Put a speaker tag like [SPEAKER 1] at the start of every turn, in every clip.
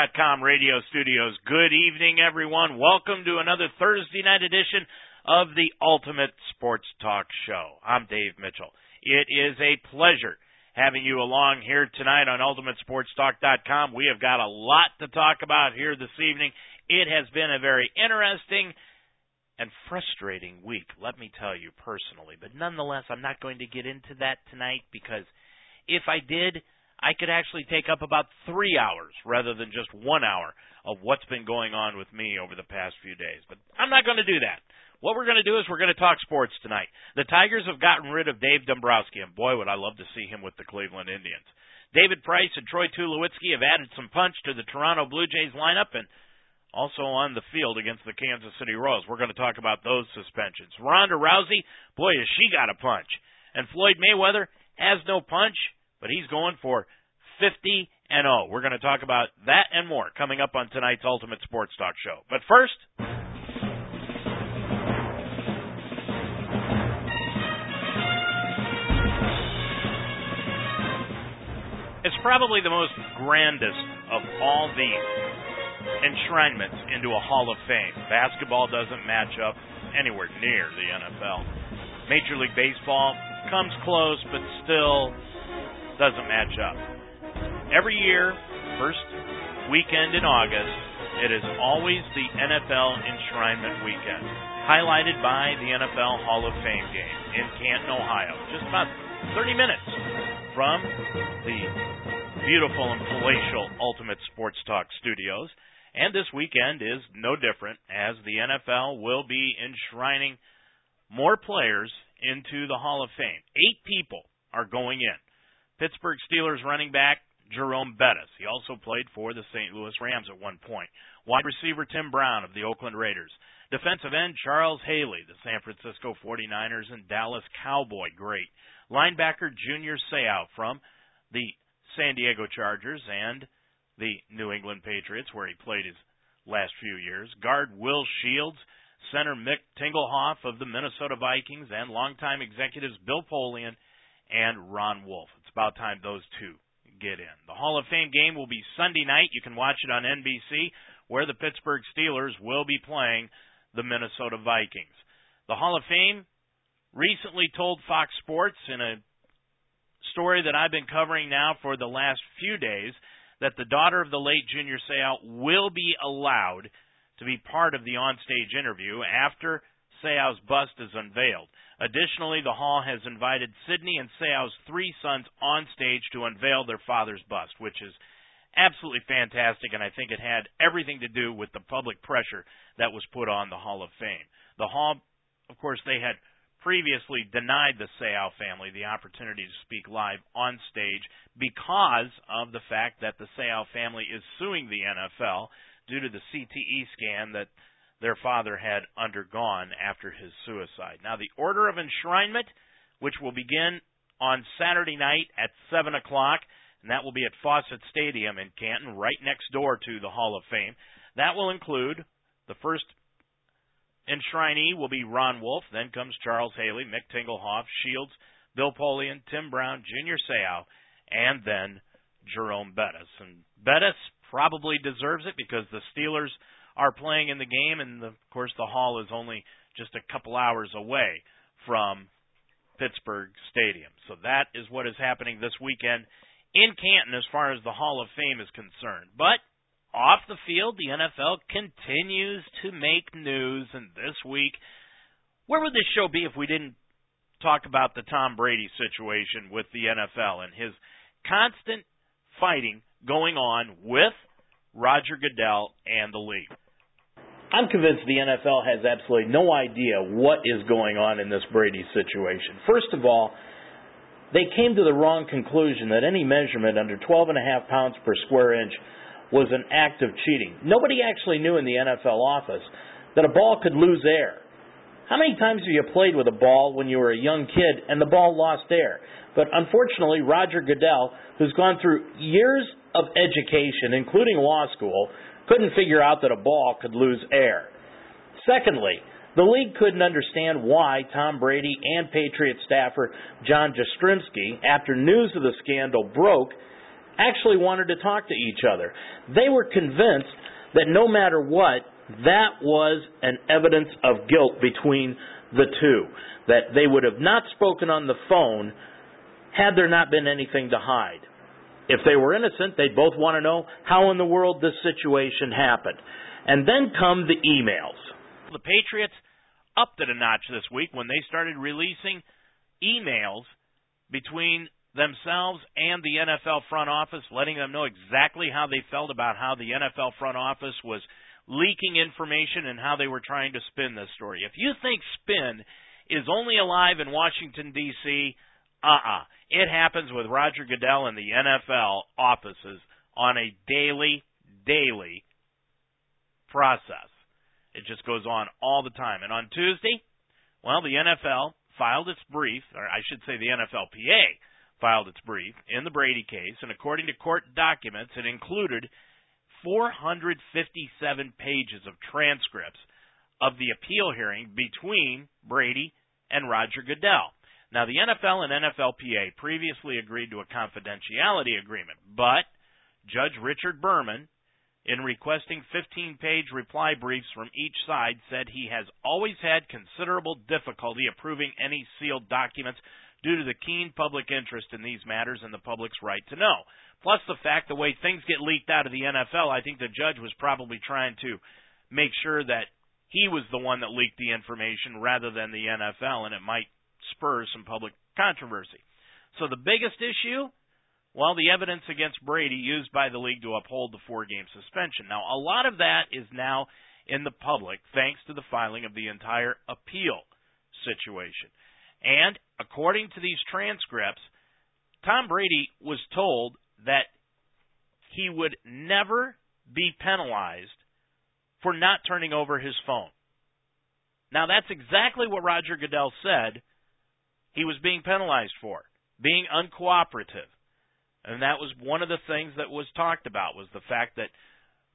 [SPEAKER 1] SportsTalk.com radio studios. Good evening, everyone. Welcome to another Thursday night edition of the Ultimate Sports Talk Show. I'm Dave Mitchell. It is a pleasure having you along here tonight on UltimateSportsTalk.com. We have got a lot to talk about here this evening. It has been a very interesting and frustrating week, let me tell you personally. But nonetheless, I'm not going to get into that tonight because if I did, I could actually take up about three hours rather than just one hour of what's been going on with me over the past few days. But I'm not going to do that. What we're going to do is we're going to talk sports tonight. The Tigers have gotten rid of Dave Dombrowski, and boy, would I love to see him with the Cleveland Indians. David Price and Troy Tulowitzki have added some punch to the Toronto Blue Jays lineup and also on the field against the Kansas City Royals. We're going to talk about those suspensions. Ronda Rousey, boy, has she got a punch. And Floyd Mayweather has no punch but he's going for 50 and 0. We're going to talk about that and more coming up on tonight's Ultimate Sports Talk show. But first, it's probably the most grandest of all the enshrinements into a Hall of Fame. Basketball doesn't match up anywhere near the NFL. Major League Baseball comes close, but still doesn't match up. Every year, first weekend in August, it is always the NFL Enshrinement Weekend, highlighted by the NFL Hall of Fame game in Canton, Ohio. Just about 30 minutes from the beautiful and palatial Ultimate Sports Talk studios. And this weekend is no different, as the NFL will be enshrining more players into the Hall of Fame. Eight people are going in. Pittsburgh Steelers running back Jerome Bettis. He also played for the St. Louis Rams at one point. Wide receiver Tim Brown of the Oakland Raiders. Defensive end Charles Haley, the San Francisco 49ers and Dallas Cowboy great. Linebacker Junior Seau from the San Diego Chargers and the New England Patriots, where he played his last few years. Guard Will Shields, center Mick Tingelhoff of the Minnesota Vikings, and longtime executives Bill Polian and Ron Wolf. It's about time those two get in. The Hall of Fame game will be Sunday night. You can watch it on NBC, where the Pittsburgh Steelers will be playing the Minnesota Vikings. The Hall of Fame recently told Fox Sports in a story that I've been covering now for the last few days that the daughter of the late Junior Seau will be allowed to be part of the onstage interview after Seau's bust is unveiled. Additionally, the Hall has invited Sydney and Seau's three sons on stage to unveil their father's bust, which is absolutely fantastic, and I think it had everything to do with the public pressure that was put on the Hall of Fame. The Hall, of course, they had previously denied the Seau family the opportunity to speak live on stage because of the fact that the Seau family is suing the NFL due to the CTE scan that their father had undergone after his suicide. Now, the order of enshrinement, which will begin on Saturday night at 7 o'clock, and that will be at Fawcett Stadium in Canton, right next door to the Hall of Fame. That will include the first enshrinee will be Ron Wolf, then comes Charles Haley, Mick Tingelhoff, Shields, Bill Polian, Tim Brown, Junior Seau, and then Jerome Bettis. And Bettis probably deserves it because the Steelers – are playing in the game, and the, of course the Hall is only just a couple hours away from Pittsburgh Stadium. So that is what is happening this weekend in Canton as far as the Hall of Fame is concerned. But off the field, the NFL continues to make news, and this week, where would this show be if we didn't talk about the Tom Brady situation with the NFL and his constant fighting going on with Roger Goodell and the league.
[SPEAKER 2] I'm convinced the NFL has absolutely no idea what is going on in this Brady situation. First of all, they came to the wrong conclusion that any measurement under 12 and a half pounds per square inch was an act of cheating. Nobody actually knew in the NFL office that a ball could lose air. How many times have you played with a ball when you were a young kid and the ball lost air? But unfortunately, Roger Goodell, who's gone through years of education, including law school, couldn't figure out that a ball could lose air. Secondly, the league couldn't understand why Tom Brady and Patriot staffer John Jastremski, after news of the scandal broke, actually wanted to talk to each other. They were convinced that no matter what, that was an evidence of guilt between the two. That they would have not spoken on the phone had there not been anything to hide. If they were innocent, they'd both want to know how in the world this situation happened. And then come the emails.
[SPEAKER 1] The Patriots upped it a notch this week when they started releasing emails between themselves and the NFL front office, letting them know exactly how they felt about how the NFL front office was leaking information and how they were trying to spin this story. If you think spin is only alive in Washington, D.C., uh uh It happens with Roger Goodell and the NFL offices on a daily, daily process. It just goes on all the time. And on Tuesday, well, the NFL filed its brief, or I should say the NFLPA filed its brief in the Brady case, and according to court documents, it included 457 pages of transcripts of the appeal hearing between Brady and Roger Goodell. Now, the NFL and NFLPA previously agreed to a confidentiality agreement, but Judge Richard Berman, in requesting 15 page reply briefs from each side, said he has always had considerable difficulty approving any sealed documents due to the keen public interest in these matters and the public's right to know. Plus the fact the way things get leaked out of the NFL, I think the judge was probably trying to make sure that he was the one that leaked the information rather than the NFL, and it might spur some public controversy. So the biggest issue, well, the evidence against Brady used by the league to uphold the four game suspension. Now, a lot of that is now in the public thanks to the filing of the entire appeal situation. And according to these transcripts, Tom Brady was told that he would never be penalized for not turning over his phone. Now, that's exactly what Roger Goodell said he was being penalized for, being uncooperative. And that was one of the things that was talked about was the fact that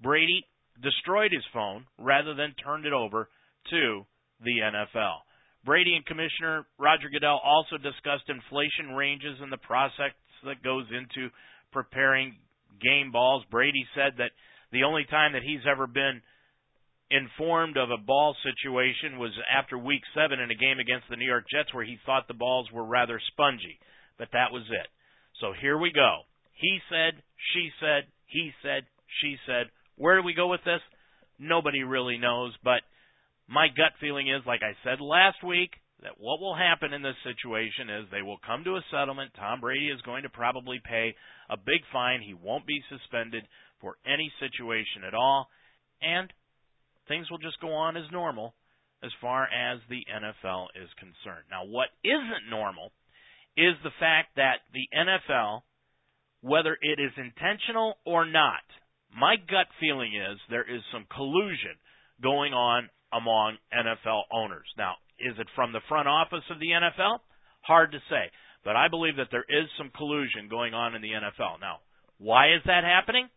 [SPEAKER 1] Brady destroyed his phone rather than turned it over to the NFL. Brady and Commissioner Roger Goodell also discussed inflation ranges and the process that goes into preparing game balls. Brady said that the only time that he's ever been informed of a ball situation was after week seven in a game against the New York Jets where he thought the balls were rather spongy. But that was it. So here we go. He said, she said, he said, she said. Where do we go with this? Nobody really knows, but my gut feeling is, like I said last week, that what will happen in this situation is they will come to a settlement. Tom Brady is going to probably pay a big fine. He won't be suspended for any situation at all. And things will just go on as normal as far as the NFL is concerned. Now, what isn't normal is the fact that the NFL, whether it is intentional or not, my gut feeling is there is some collusion going on among NFL owners. Now, is it from the front office of the NFL? Hard to say. But I believe that there is some collusion going on in the NFL. Now, why is that happening?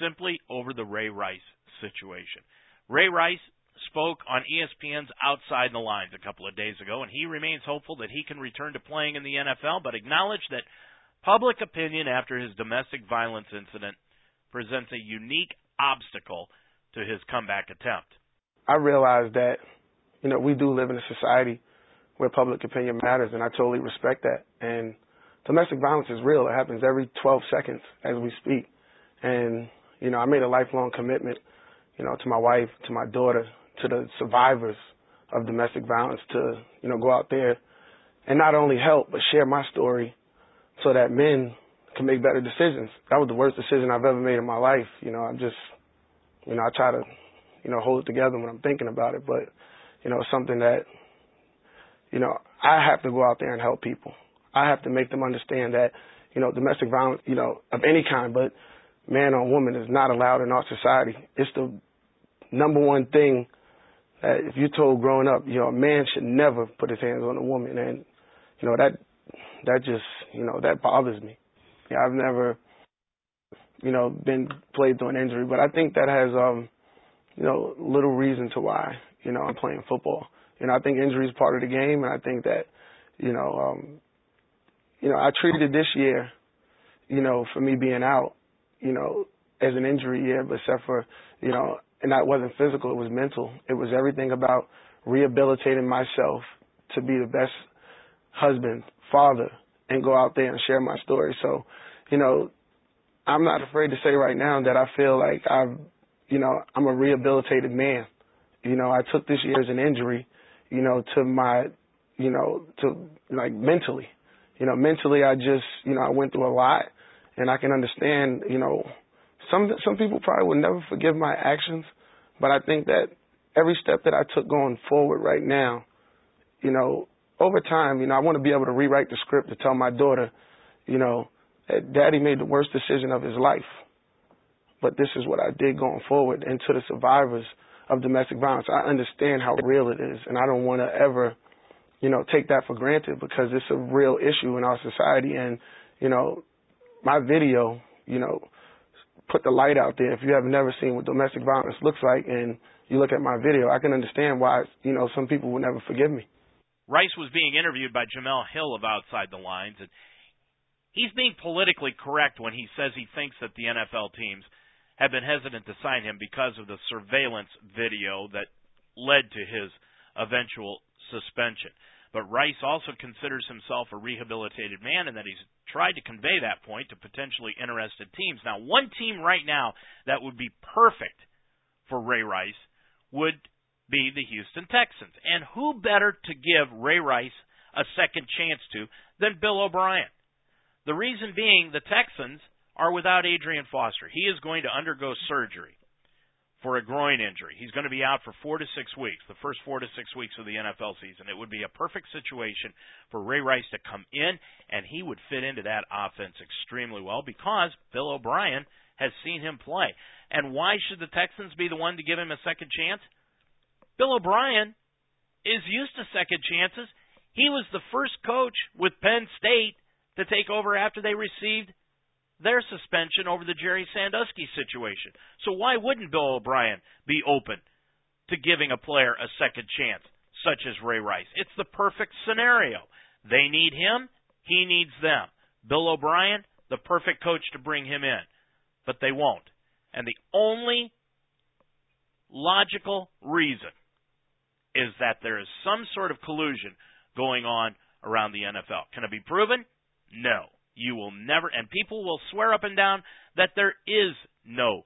[SPEAKER 1] Simply over the Ray Rice situation. Ray Rice spoke on ESPN's Outside the Lines a couple of days ago, and he remains hopeful that he can return to playing in the NFL, but acknowledged that public opinion after his domestic violence incident presents a unique obstacle to his comeback attempt.
[SPEAKER 3] I realize that, you know, we do live in a society where public opinion matters, and I totally respect that. And domestic violence is real. It happens every 12 seconds as we speak. And, you know, I made a lifelong commitment, you know, to my wife, to my daughter, to the survivors of domestic violence to, you know, go out there and not only help, but share my story so that men can make better decisions. That was the worst decision I've ever made in my life. You know, I'm just, you know, I try to you know, hold it together when I'm thinking about it. But, you know, it's something that, you know, I have to go out there and help people. I have to make them understand that, you know, domestic violence, you know, of any kind, but man on woman is not allowed in our society. It's the number one thing that if you're told growing up, you know, a man should never put his hands on a woman. And, you know, that, that just, you know, that bothers me. Yeah, I've never, you know, been played through an injury, but I think that has, um, you know, little reason to why, you know, I'm playing football. You know, I think injury is part of the game, and I think that, you know, um, you know, I treated this year, you know, for me being out, you know, as an injury, yeah, but except for, you know, and that wasn't physical, it was mental. It was everything about rehabilitating myself to be the best husband, father, and go out there and share my story. So, you know, I'm not afraid to say right now that I feel like I've, you know, I'm a rehabilitated man. You know, I took this year as an injury, you know, to my, you know, to like mentally. You know, mentally I just, you know, I went through a lot and I can understand, you know, some some people probably will never forgive my actions, but I think that every step that I took going forward right now, you know, over time, you know, I want to be able to rewrite the script to tell my daughter, you know, that daddy made the worst decision of his life. But this is what I did going forward. And to the survivors of domestic violence, I understand how real it is. And I don't want to ever, you know, take that for granted because it's a real issue in our society. And, you know, my video, you know, put the light out there. If you have never seen what domestic violence looks like and you look at my video, I can understand why, you know, some people will never forgive me.
[SPEAKER 1] Rice was being interviewed by Jemele Hill of Outside the Lines, and he's being politically correct when he says he thinks that the NFL teams have been hesitant to sign him because of the surveillance video that led to his eventual suspension. But Rice also considers himself a rehabilitated man and that he's tried to convey that point to potentially interested teams. Now, one team right now that would be perfect for Ray Rice would be the Houston Texans. And who better to give Ray Rice a second chance to than Bill O'Brien? The reason being the Texans are without Arian Foster. He is going to undergo surgery for a groin injury. He's going to be out for four to six weeks, the first four to six weeks of the NFL season. It would be a perfect situation for Ray Rice to come in, and he would fit into that offense extremely well because Bill O'Brien has seen him play. And why should the Texans be the one to give him a second chance? Bill O'Brien is used to second chances. He was the first coach with Penn State to take over after they received their suspension over the Jerry Sandusky situation. So why wouldn't Bill O'Brien be open to giving a player a second chance, such as Ray Rice? It's the perfect scenario. They need him, he needs them. Bill O'Brien, the perfect coach to bring him in. But they won't. And the only logical reason is that there is some sort of collusion going on around the NFL. Can it be proven? No. You will never, and people will swear up and down that there is no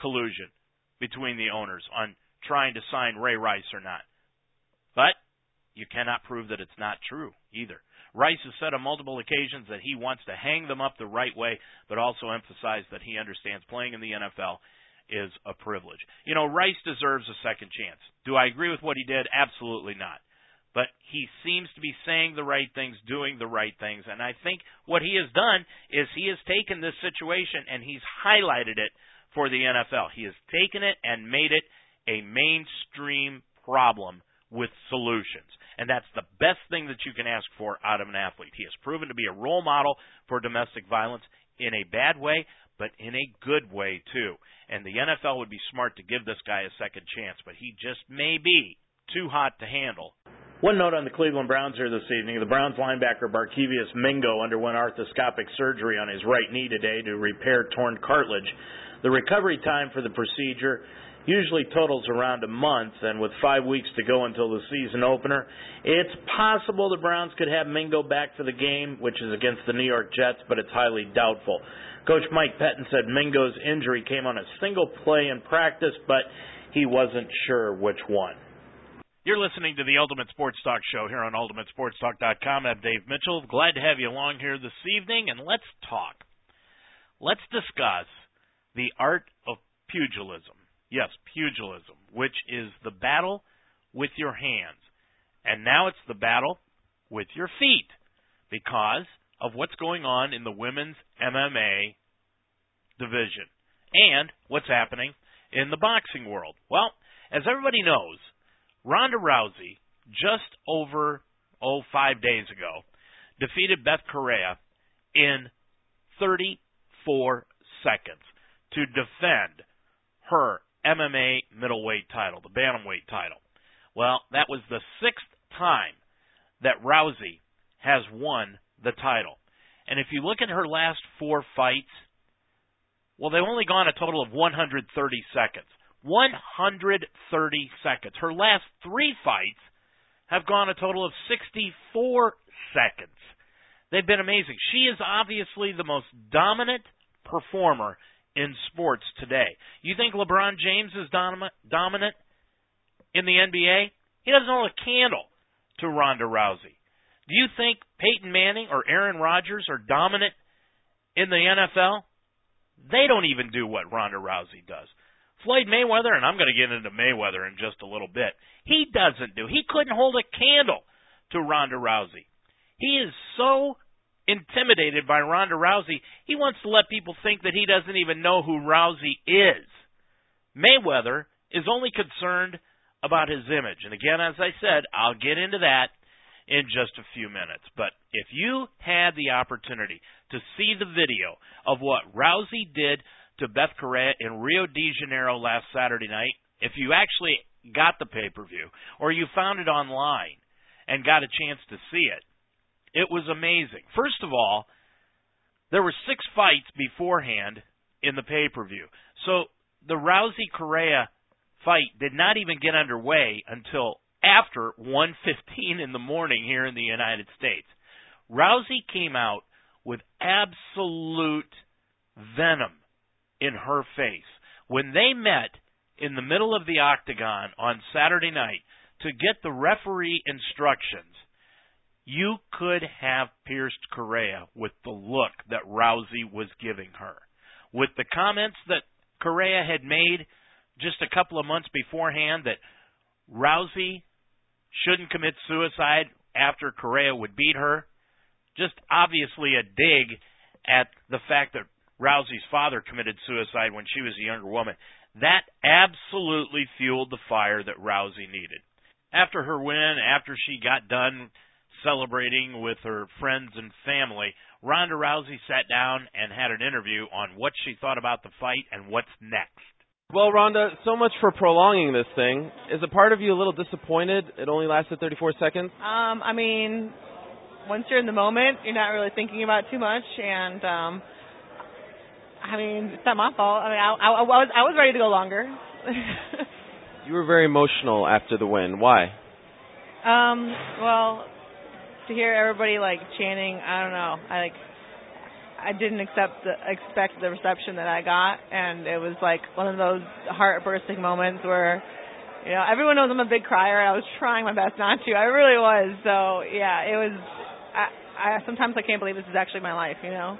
[SPEAKER 1] collusion between the owners on trying to sign Ray Rice or not. But you cannot prove that it's not true either. Rice has said on multiple occasions that he wants to hang them up the right way, but also emphasized that he understands playing in the NFL is a privilege. You know, Rice deserves a second chance. Do I agree with what he did? Absolutely not. But he seems to be saying the right things, doing the right things. And I think what he has done is he has taken this situation and he's highlighted it for the NFL. He has taken it and made it a mainstream problem with solutions. And that's the best thing that you can ask for out of an athlete. He has proven to be a role model for domestic violence in a bad way, but in a good way too. And the NFL would be smart to give this guy a second chance, but he just may be too hot to handle.
[SPEAKER 2] One note on the Cleveland Browns here this evening. The Browns linebacker Barkevious Mingo underwent arthroscopic surgery on his right knee today to repair torn cartilage. The recovery time for the procedure usually totals around a month, and with five weeks to go until the season opener, it's possible the Browns could have Mingo back for the game, which is against the New York Jets, but it's highly doubtful. Coach Mike Pettine said Mingo's injury came on a single play in practice, but he wasn't sure which one.
[SPEAKER 1] You're listening to the Ultimate Sports Talk Show here on UltimateSportsTalk.com. I'm Dave Mitchell. Glad to have you along here this evening, and let's talk. Let's discuss the art of pugilism. Yes, pugilism, which is the battle with your hands. And now it's the battle with your feet because of what's going on in the women's MMA division and what's happening in the boxing world. Well, as everybody knows, Ronda Rousey just over oh five days ago defeated Beth Correia in 34 seconds to defend her MMA middleweight title, the bantamweight title. Well, that was the sixth time that Rousey has won the title. And if you look at her last four fights, well, they've only gone a total of 130 seconds. 130 seconds. Her last three fights have gone a total of 64 seconds. They've been amazing. She is obviously the most dominant performer in sports today. You think LeBron James is dominant in the NBA? He doesn't hold a candle to Ronda Rousey. Do you think Peyton Manning or Aaron Rodgers are dominant in the NFL? They don't even do what Ronda Rousey does. Floyd Mayweather, and I'm going to get into Mayweather in just a little bit, he doesn't do. He couldn't hold a candle to Ronda Rousey. He is so intimidated by Ronda Rousey, he wants to let people think that he doesn't even know who Rousey is. Mayweather is only concerned about his image. And again, as I said, I'll get into that in just a few minutes. But if you had the opportunity to see the video of what Rousey did to Beth Correia in Rio de Janeiro last Saturday night, if you actually got the pay per view or you found it online and got a chance to see it, it was amazing. First of all, there were six fights beforehand in the pay per view. So the Rousey Correia fight did not even get underway until after 1:15 in the morning here in the United States. Rousey came out with absolute venom in her face when they met in the middle of the octagon on Saturday night to get the referee instructions. You could have pierced Correia with the look that Rousey was giving her. With the comments that Correia had made just a couple of months beforehand that Rousey shouldn't commit suicide after Correia would beat her. Just obviously a dig at the fact that Rousey's father committed suicide when she was a younger woman. That absolutely fueled the fire that Rousey needed. After her win, after she got done celebrating with her friends and family, Ronda Rousey sat down and had an interview on what she thought about the fight and what's next.
[SPEAKER 4] Well, Ronda, so much for prolonging this thing. Is a part of you a little disappointed it only lasted 34 seconds?
[SPEAKER 5] Um, I mean, once you're in the moment, you're not really thinking about too much, and um, I mean, it's not my fault. I mean, I, I, I was I was ready to go longer.
[SPEAKER 4] you were very emotional after the win. Why?
[SPEAKER 5] Um, well, to hear everybody like chanting, I don't know. I like I didn't accept the, expect the reception that I got, and it was like one of those heart bursting moments where, you know, everyone knows I'm a big crier. I was trying my best not to. I really was. So yeah, it was. I, I sometimes I can't believe this is actually my life. You know.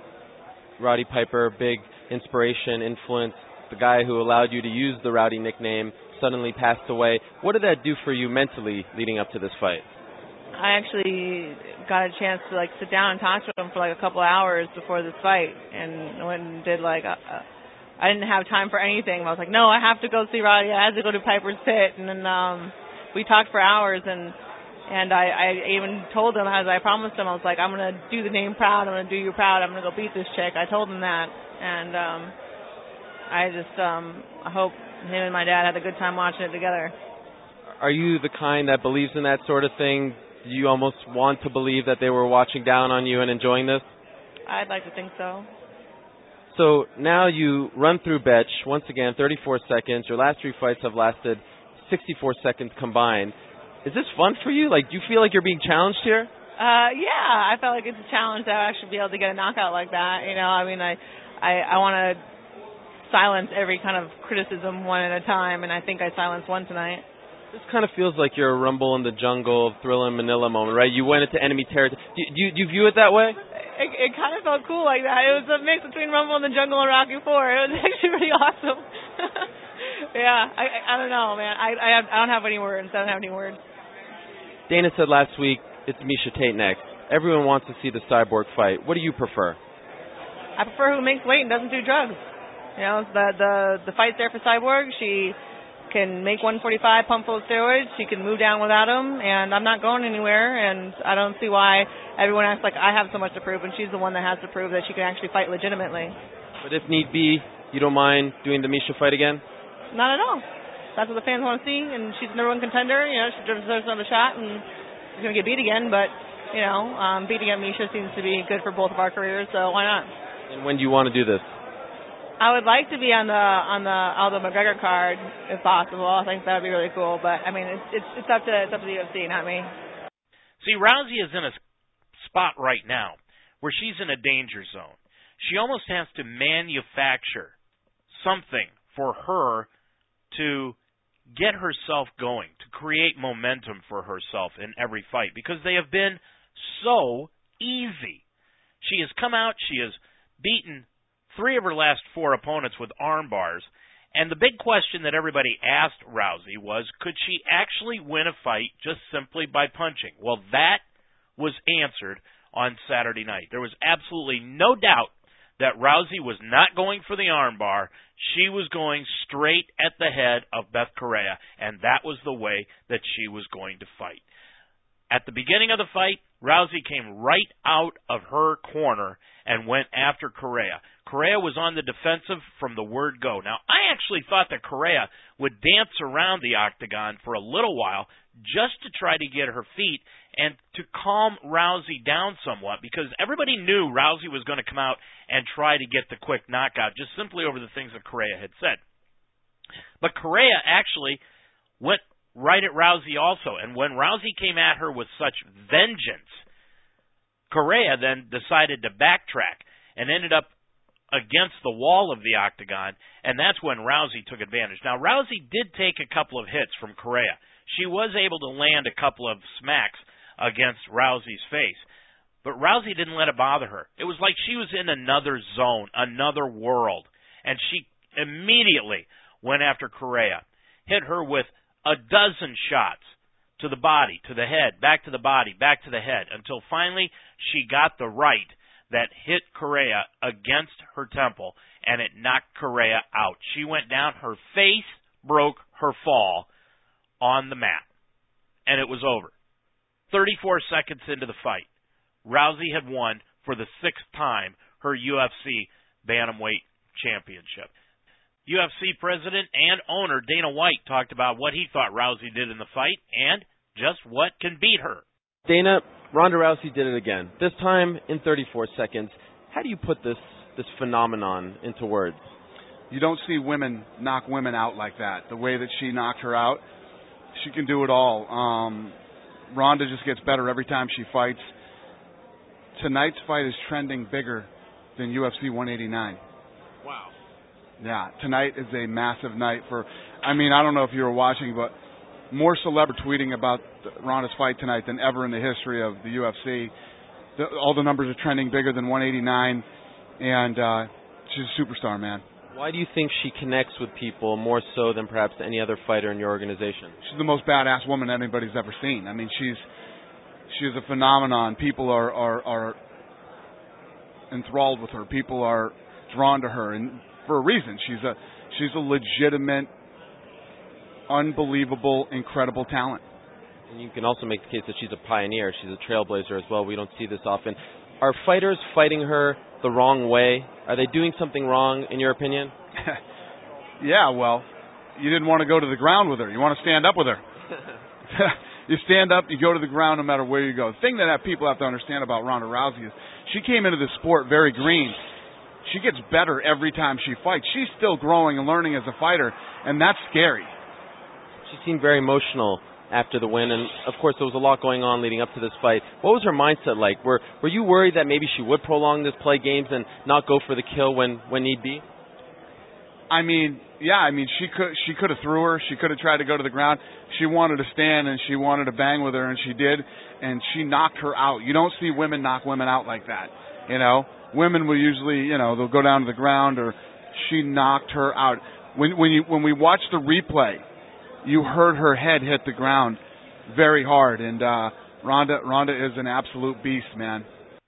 [SPEAKER 4] Roddy Piper, big inspiration, influence, the guy who allowed you to use the Rowdy nickname, suddenly passed away. What did that do for you mentally leading up to this fight?
[SPEAKER 5] I actually got a chance to like sit down and talk to him for like a couple hours before this fight, and went and did like a, a, I didn't have time for anything. I was like, no, I have to go see Roddy. I had to go to Piper's Pit, and then um, we talked for hours, and and I, I even told him as I promised him, I was like, I'm gonna do the name proud. I'm gonna do you proud. I'm gonna go beat this chick. I told him that, and um, I just um, I hope him and my dad had a good time watching it together.
[SPEAKER 4] Are you the kind that believes in that sort of thing? Do you almost want to believe that they were watching down on you and enjoying this?
[SPEAKER 5] I'd like to think so.
[SPEAKER 4] So now you run through Betch once again, 34 seconds. Your last three fights have lasted 64 seconds combined. Is this fun for you? Like, do you feel like you're being challenged here?
[SPEAKER 5] Uh, yeah, I felt like it's a challenge that to actually be able to get a knockout like that. You know, I mean, I, I, I want to silence every kind of criticism one at a time, and I think I silenced one tonight.
[SPEAKER 4] This kind of feels like you're a Rumble in the Jungle, Thriller in Manila moment, right? You went into enemy territory. Do, do, you, do you view it that way?
[SPEAKER 5] It, it kind of felt cool like that. It was a mix between Rumble in the Jungle and Rocky Four. It was actually pretty awesome. yeah, I, I don't know, man. I I, I don't have any words. I don't have any words.
[SPEAKER 4] Dana said last week it's Miesha Tate next. Everyone wants to see the cyborg fight. What do you prefer?
[SPEAKER 5] I prefer who makes weight and doesn't do drugs. You know, the the the fight's there for Cyborg. She can make 145 pump full of steroids. She can move down without them, and I'm not going anywhere. And I don't see why everyone acts like I have so much to prove, and she's the one that has to prove that she can actually fight legitimately.
[SPEAKER 4] But if need be, you don't mind doing the Misha fight again?
[SPEAKER 5] Not at all. That's what the fans want to see, and she's the number one contender. You know, she deserves another shot, and she's going to get beat again. But You know, um, beating up Miesha seems to be good for both of our careers, so why not?
[SPEAKER 4] And when do you want to do this?
[SPEAKER 5] I would like to be on the on the Aldo McGregor card if possible. I think that would be really cool. But I mean, it's it's it's up to it's up to the UFC, not me.
[SPEAKER 1] See, Rousey is in a spot right now where she's in a danger zone. She almost has to manufacture something for her to get herself going, to create momentum for herself in every fight because they have been so easy. She has come out, she has beaten three of her last four opponents with arm bars. And the big question that everybody asked Rousey was could she actually win a fight just simply by punching? Well, that was answered on Saturday night. There was absolutely no doubt that Rousey was not going for the armbar. She was going straight at the head of Beth Correia, and that was the way that she was going to fight. At the beginning of the fight, Rousey came right out of her corner and went after Correia. Correia was on the defensive from the word go. Now, I actually thought that Correia would dance around the octagon for a little while just to try to get her feet and to calm Rousey down somewhat because everybody knew Rousey was going to come out and try to get the quick knockout just simply over the things that Correia had said. But Correia actually went right at Rousey also, and when Rousey came at her with such vengeance, Correia then decided to backtrack and ended up against the wall of the octagon, and that's when Rousey took advantage. Now, Rousey did take a couple of hits from Correia. She was able to land a couple of smacks against Rousey's face, but Rousey didn't let it bother her. It was like she was in another zone, another world, and she immediately went after Correia, hit her with a dozen shots to the body, to the head, back to the body, back to the head, until finally she got the right that hit Correia against her temple and it knocked Correia out. She went down, her face broke her fall on the mat, and it was over. 34 seconds into the fight, Rousey had won for the sixth time her UFC Bantamweight Championship. UFC president and owner Dana White talked about what he thought Rousey did in the fight and just what can beat her.
[SPEAKER 4] Dana, Ronda Rousey did it again. This time in 34 seconds. How do you put this this phenomenon into words?
[SPEAKER 6] You don't see women knock women out like that. The way that she knocked her out, she can do it all. Um, Ronda just gets better every time she fights. Tonight's fight is trending bigger than UFC 189.
[SPEAKER 4] Wow.
[SPEAKER 6] Yeah, tonight is a massive night for. I mean, I don't know if you were watching, but more celebs tweeting about Ronda's fight tonight than ever in the history of the UFC. The, all the numbers are trending bigger than 189, and uh, she's a superstar, man.
[SPEAKER 4] Why do you think she connects with people more so than perhaps any other fighter in your organization?
[SPEAKER 6] She's the most badass woman anybody's ever seen. I mean, she's she's a phenomenon. People are are, are enthralled with her. People are drawn to her, and for a reason. She's a she's a legitimate unbelievable, incredible talent.
[SPEAKER 4] And you can also make the case that she's a pioneer. She's a trailblazer as well. We don't see this often. Are fighters fighting her the wrong way? Are they doing something wrong, in your opinion?
[SPEAKER 6] yeah, well, you didn't want to go to the ground with her. You want to stand up with her. you stand up, you go to the ground no matter where you go. The thing that people have to understand about Ronda Rousey is she came into the sport very green. She gets better every time she fights. She's still growing and learning as a fighter, and that's scary
[SPEAKER 4] she seemed very emotional after the win, and of course there was a lot going on leading up to this fight. What was her mindset like? Were were you worried that maybe she would prolong this play games and not go for the kill when when need be?
[SPEAKER 6] I mean, yeah, I mean she could she could have threw her, she could have tried to go to the ground. She wanted to stand and she wanted to bang with her and she did and she knocked her out. You don't see women knock women out like that. You know, women will usually, you know, they'll go down to the ground or she knocked her out. When when you when we watch the replay, you heard her head hit the ground very hard. And uh, Ronda Ronda is an absolute beast, man.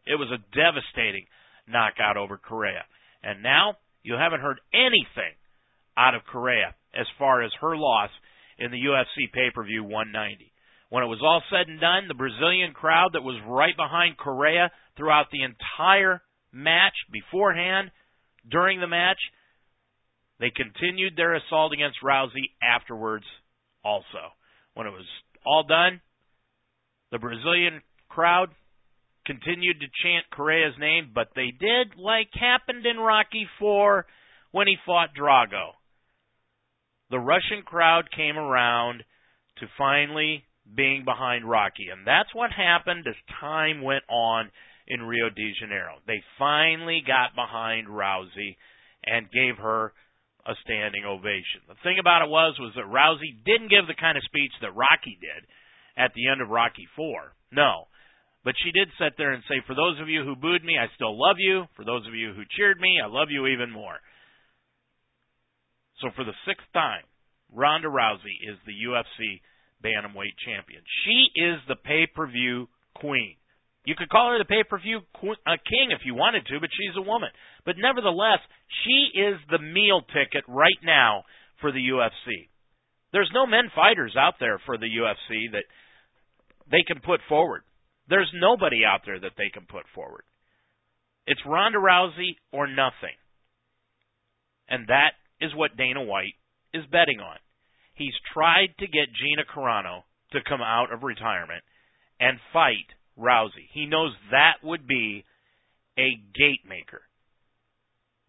[SPEAKER 1] It was a devastating knockout over Correia, and now you haven't heard anything out of Correia as far as her loss in the UFC pay-per-view 190. When it was all said and done, the Brazilian crowd that was right behind Correia throughout the entire match, beforehand, during the match, they continued their assault against Rousey afterwards also. When it was all done, the Brazilian crowd continued to chant Correia's name, but they did like happened in Rocky 4 when he fought Drago. The Russian crowd came around to finally being behind Rocky, and that's what happened as time went on in Rio de Janeiro. They finally got behind Rousey and gave her a standing ovation. The thing about it was was that Rousey didn't give the kind of speech that Rocky did at the end of Rocky 4. No. But she did sit there and say, For those of you who booed me, I still love you. For those of you who cheered me, I love you even more. So for the sixth time, Ronda Rousey is the UFC Bantamweight Champion. She is the pay per view queen. You could call her the pay per view uh, king if you wanted to, but she's a woman. But nevertheless, she is the meal ticket right now for the UFC. There's no men fighters out there for the UFC that they can put forward. There's nobody out there that they can put forward. It's Ronda Rousey or nothing. And that is what Dana White is betting on. He's tried to get Gina Carano to come out of retirement and fight Rousey. He knows that would be a gate maker.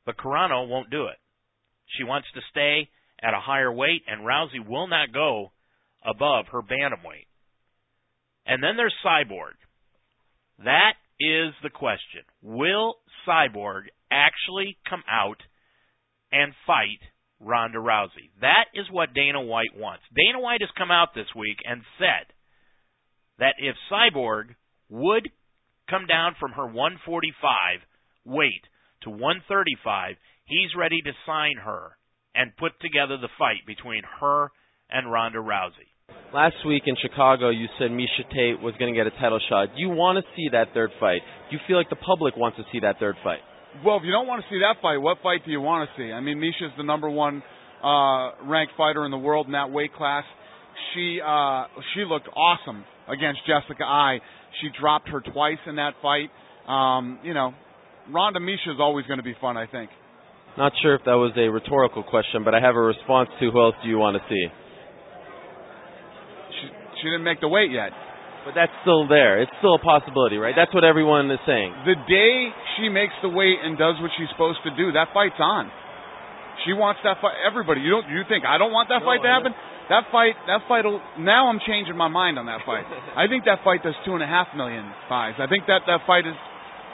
[SPEAKER 1] But Carano won't do it. She wants to stay at a higher weight, and Rousey will not go above her bantamweight. And then there's Cyborg. That is the question. Will Cyborg actually come out and fight Ronda Rousey? That is what Dana White wants. Dana White has come out this week and said that if Cyborg would come down from her 145 weight to 135, he's ready to sign her and put together the fight between her and Ronda Rousey.
[SPEAKER 4] Last week in Chicago, you said Miesha Tate was going to get a title shot. Do you want to see that third fight? Do you feel like the public wants to see that third fight?
[SPEAKER 6] Well, if you don't want to see that fight, what fight do you want to see? I mean, Miesha's the number one uh, ranked fighter in the world in that weight class. She uh, she looked awesome against Jessica Eye. She dropped her twice in that fight. Um, you know, Ronda Miesha is always going to be fun. I think.
[SPEAKER 4] Not sure if that was a rhetorical question, but I have a response to who else do you want to see?
[SPEAKER 6] She, she didn't make the weight yet.
[SPEAKER 4] But that's still there. It's still a possibility, right? That's what everyone is saying.
[SPEAKER 6] The day she makes the weight and does what she's supposed to do, that fight's on. She wants that fight. Everybody, you don't? You think I don't want that
[SPEAKER 4] no,
[SPEAKER 6] fight to happen? That fight, that fight. Will, now I'm changing my mind on that fight. I think that fight does two and a half million buys. I think that that fight is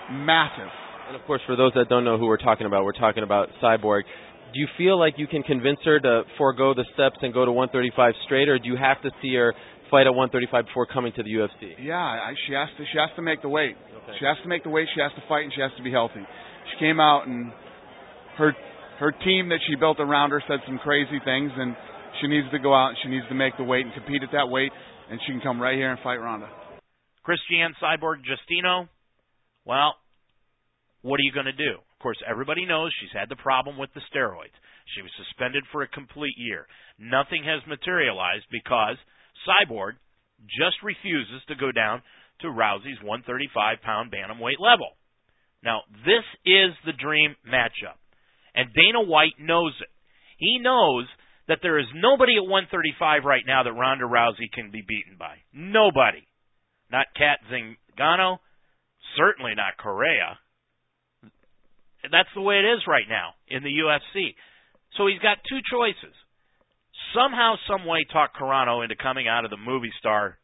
[SPEAKER 6] massive.
[SPEAKER 4] And of course, for those that don't know who we're talking about, we're talking about Cyborg. Do you feel like you can convince her to forego the steps and go to 135 straight, or do you have to see her fight at 135 before coming to the UFC?
[SPEAKER 6] Yeah, I, she has to. She has to make the weight. Okay. She has to make the weight. She has to fight, and she has to be healthy. She came out and her her team that she built around her said some crazy things, and she needs to go out and she needs to make the weight and compete at that weight, and she can come right here and fight Ronda.
[SPEAKER 1] Christiane Cyborg Justino. Well, what are you going to do? Of course, everybody knows she's had the problem with the steroids. She was suspended for a complete year. Nothing has materialized because Cyborg just refuses to go down to Rousey's 135 pound bantamweight level. Now, this is the dream matchup. And Dana White knows it. He knows that there is nobody at 135 right now that Ronda Rousey can be beaten by. Nobody. Not Cat Zingano, certainly not Correia. That's the way it is right now in the UFC. So he's got two choices. Somehow, some way, talk Carano into coming out of the movie star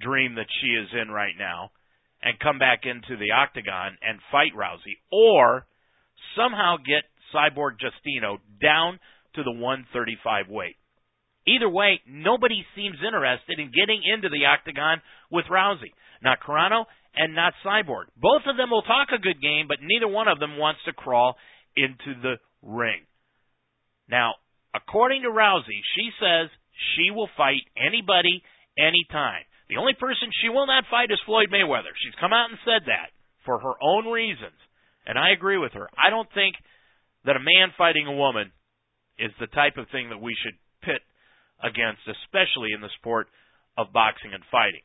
[SPEAKER 1] dream that she is in right now and come back into the octagon and fight Rousey, or somehow get Cyborg Justino down to the 135 weight. Either way, nobody seems interested in getting into the octagon with Rousey. Not Carano and not Cyborg. Both of them will talk a good game, but neither one of them wants to crawl into the ring. Now, according to Rousey, she says she will fight anybody, anytime. The only person she will not fight is Floyd Mayweather. She's come out and said that for her own reasons. And I agree with her. I don't think that a man fighting a woman is the type of thing that we should pit against, especially in the sport of boxing and fighting.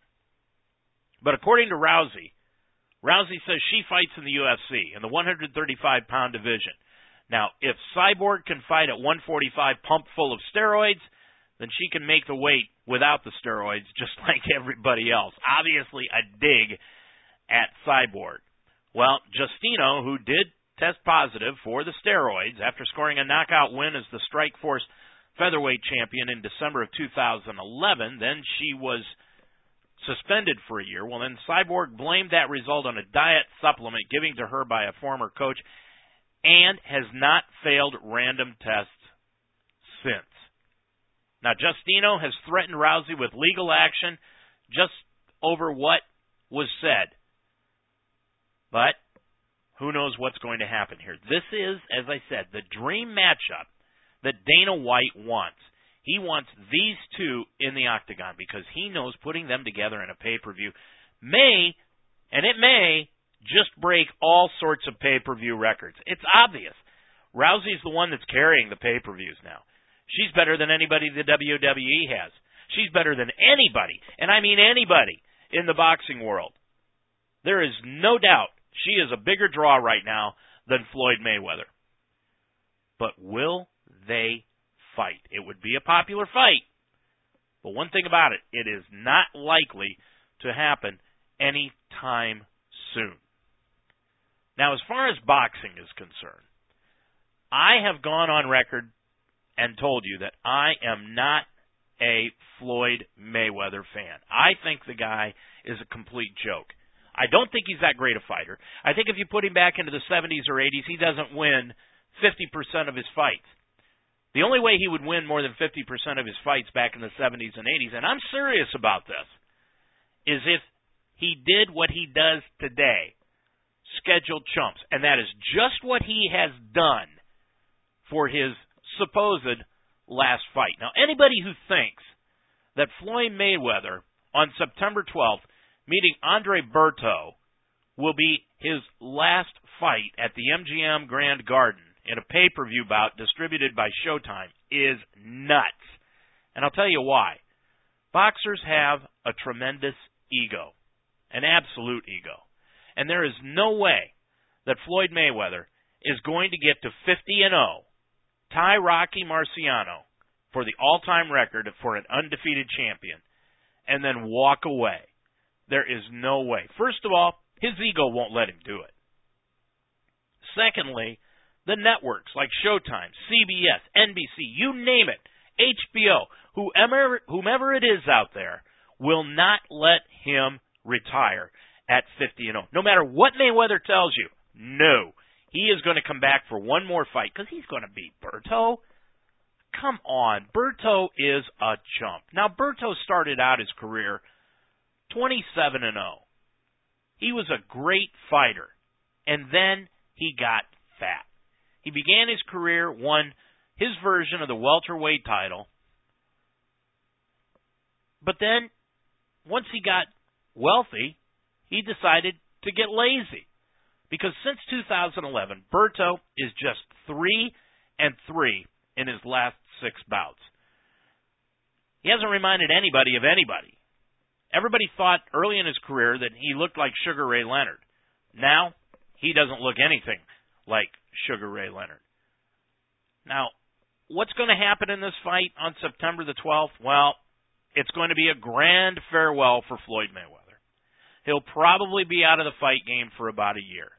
[SPEAKER 1] But according to Rousey, Rousey says she fights in the UFC in the 135 pound division. Now, if Cyborg can fight at 145 pumped full of steroids, then she can make the weight without the steroids just like everybody else. Obviously, a dig at Cyborg. Well, Justino, who did test positive for the steroids after scoring a knockout win as the Strikeforce featherweight champion in December of 2011, then she was suspended for a year. Well, then Cyborg blamed that result on a diet supplement given to her by a former coach and has not failed random tests since. Now, Justino has threatened Rousey with legal action just over what was said. But who knows what's going to happen here? This is, as I said, the dream matchup that Dana White wants. He wants these two in the octagon because he knows putting them together in a pay per view may, and it may, just break all sorts of pay per view records. It's obvious. Rousey's the one that's carrying the pay per views now. She's better than anybody the WWE has. She's better than anybody, and I mean anybody, in the boxing world. There is no doubt she is a bigger draw right now than Floyd Mayweather. But will they fight. It would be a popular fight. But one thing about it, it is not likely to happen any time soon. Now, as far as boxing is concerned, I have gone on record and told you that I am not a Floyd Mayweather fan. I think the guy is a complete joke. I don't think he's that great a fighter. I think if you put him back into the 70s or 80s, he doesn't win 50% of his fights. The only way he would win more than 50% of his fights back in the 70s and 80s, and I'm serious about this, is if he did what he does today scheduled chumps. And that is just what he has done for his supposed last fight. Now, anybody who thinks that Floyd Mayweather on September 12th meeting Andre Berto will be his last fight at the MGM Grand Garden in a pay per view bout distributed by Showtime is nuts. And I'll tell you why. Boxers have a tremendous ego, an absolute ego. And there is no way that Floyd Mayweather is going to get to 50 and 0, tie Rocky Marciano for the all-time record for an undefeated champion, and then walk away. There is no way. First of all, his ego won't let him do it. Secondly, the networks like Showtime, CBS, NBC, you name it, HBO, whomever, whomever it is out there, will not let him retire at 50 and 0. No matter what Mayweather tells you, no. He is going to come back for one more fight because he's going to beat Berto. Come on, Berto is a chump. Now Berto started out his career 27 and 0. He was a great fighter, and then he got fat. He began his career, won his version of the welterweight title. But then, once he got wealthy, he decided to get lazy. Because since 2011, Berto is just 3 and 3 in his last six bouts. He hasn't reminded anybody of anybody. Everybody thought early in his career that he looked like Sugar Ray Leonard. Now, he doesn't look anything like Sugar Ray Leonard. Now, what's going to happen in this fight on September the 12th? Well, it's going to be a grand farewell for Floyd Mayweather. He'll probably be out of the fight game for about a year.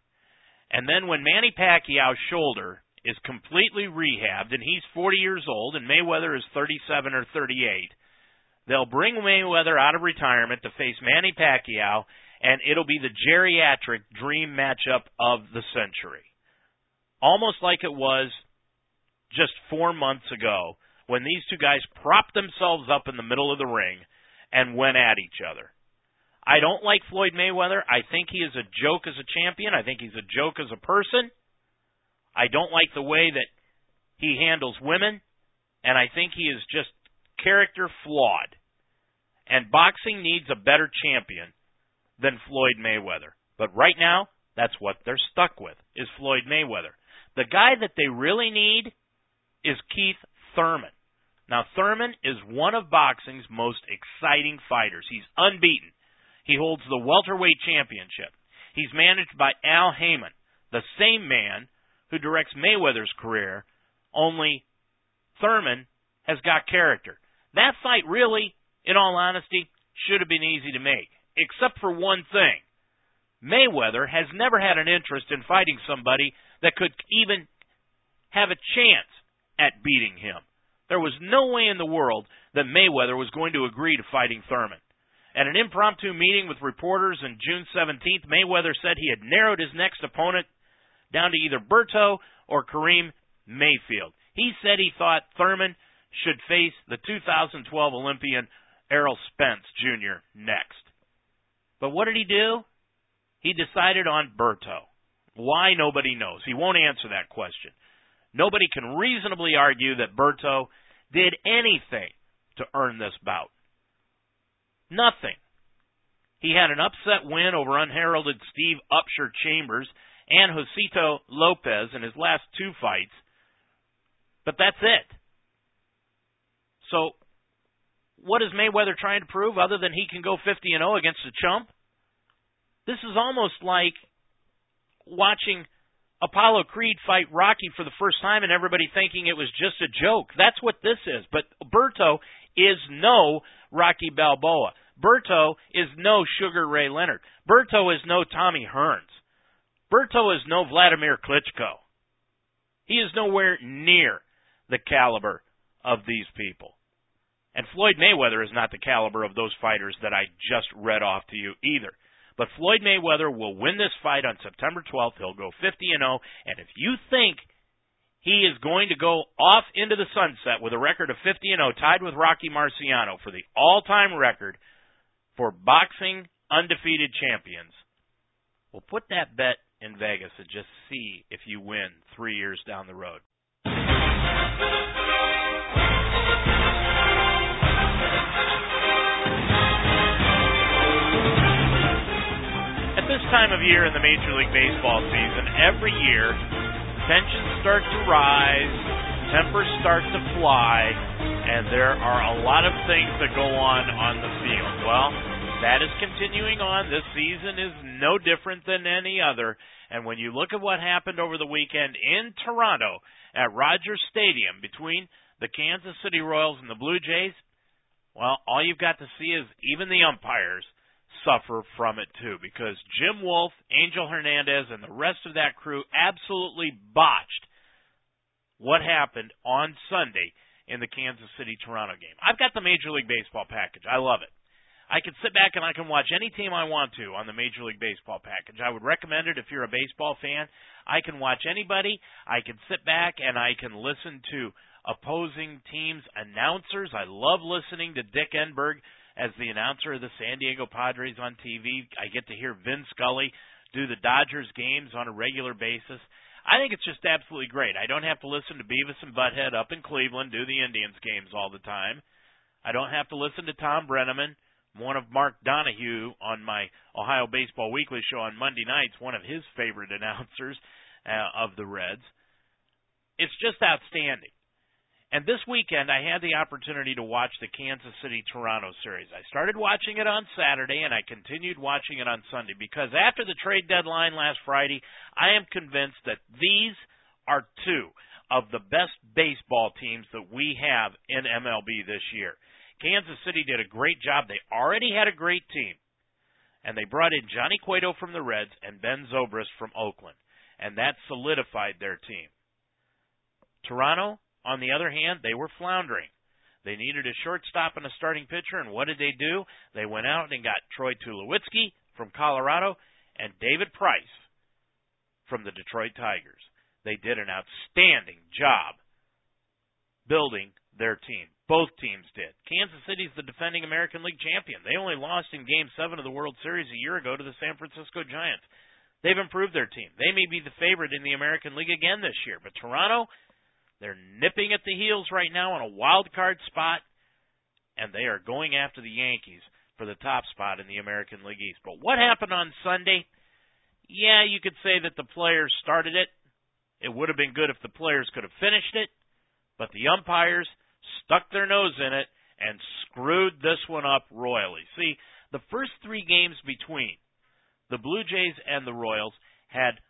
[SPEAKER 1] And then when Manny Pacquiao's shoulder is completely rehabbed and he's 40 years old and Mayweather is 37 or 38, they'll bring Mayweather out of retirement to face Manny Pacquiao and it'll be the geriatric dream matchup of the century almost like it was just four months ago when these two guys propped themselves up in the middle of the ring and went at each other. I don't like Floyd Mayweather. I think he is a joke as a champion. I think he's a joke as a person. I don't like the way that he handles women. And I think he is just character flawed. And boxing needs a better champion than Floyd Mayweather. But right now, that's what they're stuck with, is Floyd Mayweather. The guy that they really need is Keith Thurman. Now, Thurman is one of boxing's most exciting fighters. He's unbeaten. He holds the welterweight championship. He's managed by Al Haymon, the same man who directs Mayweather's career, only Thurman has got character. That fight really, in all honesty, should have been easy to make, except for one thing. Mayweather has never had an interest in fighting somebody that could even have a chance at beating him. There was no way in the world that Mayweather was going to agree to fighting Thurman. At an impromptu meeting with reporters on June 17th, Mayweather said he had narrowed his next opponent down to either Berto or Karim Mayfield. He said he thought Thurman should face the 2012 Olympian Errol Spence Jr. next. But what did he do? He decided on Berto. Why, nobody knows. He won't answer that question. Nobody can reasonably argue that Berto did anything to earn this bout. Nothing. He had an upset win over unheralded Steve Upsher Chambers and Josito Lopez in his last two fights, but that's it. So, what is Mayweather trying to prove other than he can go 50 and 0 against a chump? This is almost like watching Apollo Creed fight Rocky for the first time and everybody thinking it was just a joke. That's what this is. But Berto is no Rocky Balboa. Berto is no Sugar Ray Leonard. Berto is no Tommy Hearns. Berto is no Vladimir Klitschko. He is nowhere near the caliber of these people. And Floyd Mayweather is not the caliber of those fighters that I just read off to you either. But Floyd Mayweather will win this fight on September 12th. He'll go 50 and 0. And if you think he is going to go off into the sunset with a record of 50 and 0, tied with Rocky Marciano for the all-time record for boxing undefeated champions, well, put that bet in Vegas and just see if you win three years down the road. Time of year in the Major League Baseball season, every year, tensions start to rise, tempers start to fly, and there are a lot of things that go on on the field. Well, that is continuing on. This season is no different than any other. And when you look at what happened over the weekend in Toronto at Rogers Stadium between the Kansas City Royals and the Blue Jays, well, all you've got to see is even the umpires suffer from it too because Jim Wolf, Angel Hernandez, and the rest of that crew absolutely botched what happened on Sunday in the Kansas City Toronto game. I've got the Major League Baseball package. I love it. I can sit back and I can watch any team I want to on the Major League Baseball package. I would recommend it if you're a baseball fan. I can watch anybody. I can sit back and I can listen to opposing teams' announcers. I love listening to Dick Enberg as the announcer of the San Diego Padres on TV. I get to hear Vin Scully do the Dodgers games on a regular basis. I think it's just absolutely great. I don't have to listen to Beavis and Butthead up in Cleveland do the Indians games all the time. I don't have to listen to Tom Brennaman, one of Mark Donahue on my Ohio Baseball Weekly show on Monday nights, one of his favorite announcers uh, of the Reds. It's just outstanding. And this weekend, I had the opportunity to watch the Kansas City Toronto series. I started watching it on Saturday, and I continued watching it on Sunday because after the trade deadline last Friday, I am convinced that these are two of the best baseball teams that we have in MLB this year. Kansas City did a great job. They already had a great team. And they brought in Johnny Cueto from the Reds and Ben Zobrist from Oakland. And that solidified their team. Toronto, on the other hand, they were floundering. They needed a shortstop and a starting pitcher, and what did they do? They went out and got Troy Tulowitzki from Colorado and David Price from the Detroit Tigers. They did an outstanding job building their team. Both teams did. Kansas City's the defending American League champion. They only lost in Game 7 of the World Series a year ago to the San Francisco Giants. They've improved their team. They may be the favorite in the American League again this year, but Toronto they're nipping at the heels right now on a wild card spot, and they are going after the Yankees for the top spot in the American League East. But what happened on Sunday? Yeah, you could say that the players started it. It would have been good if the players could have finished it, but the umpires stuck their nose in it and screwed this one up royally. See, the first three games between the Blue Jays and the Royals had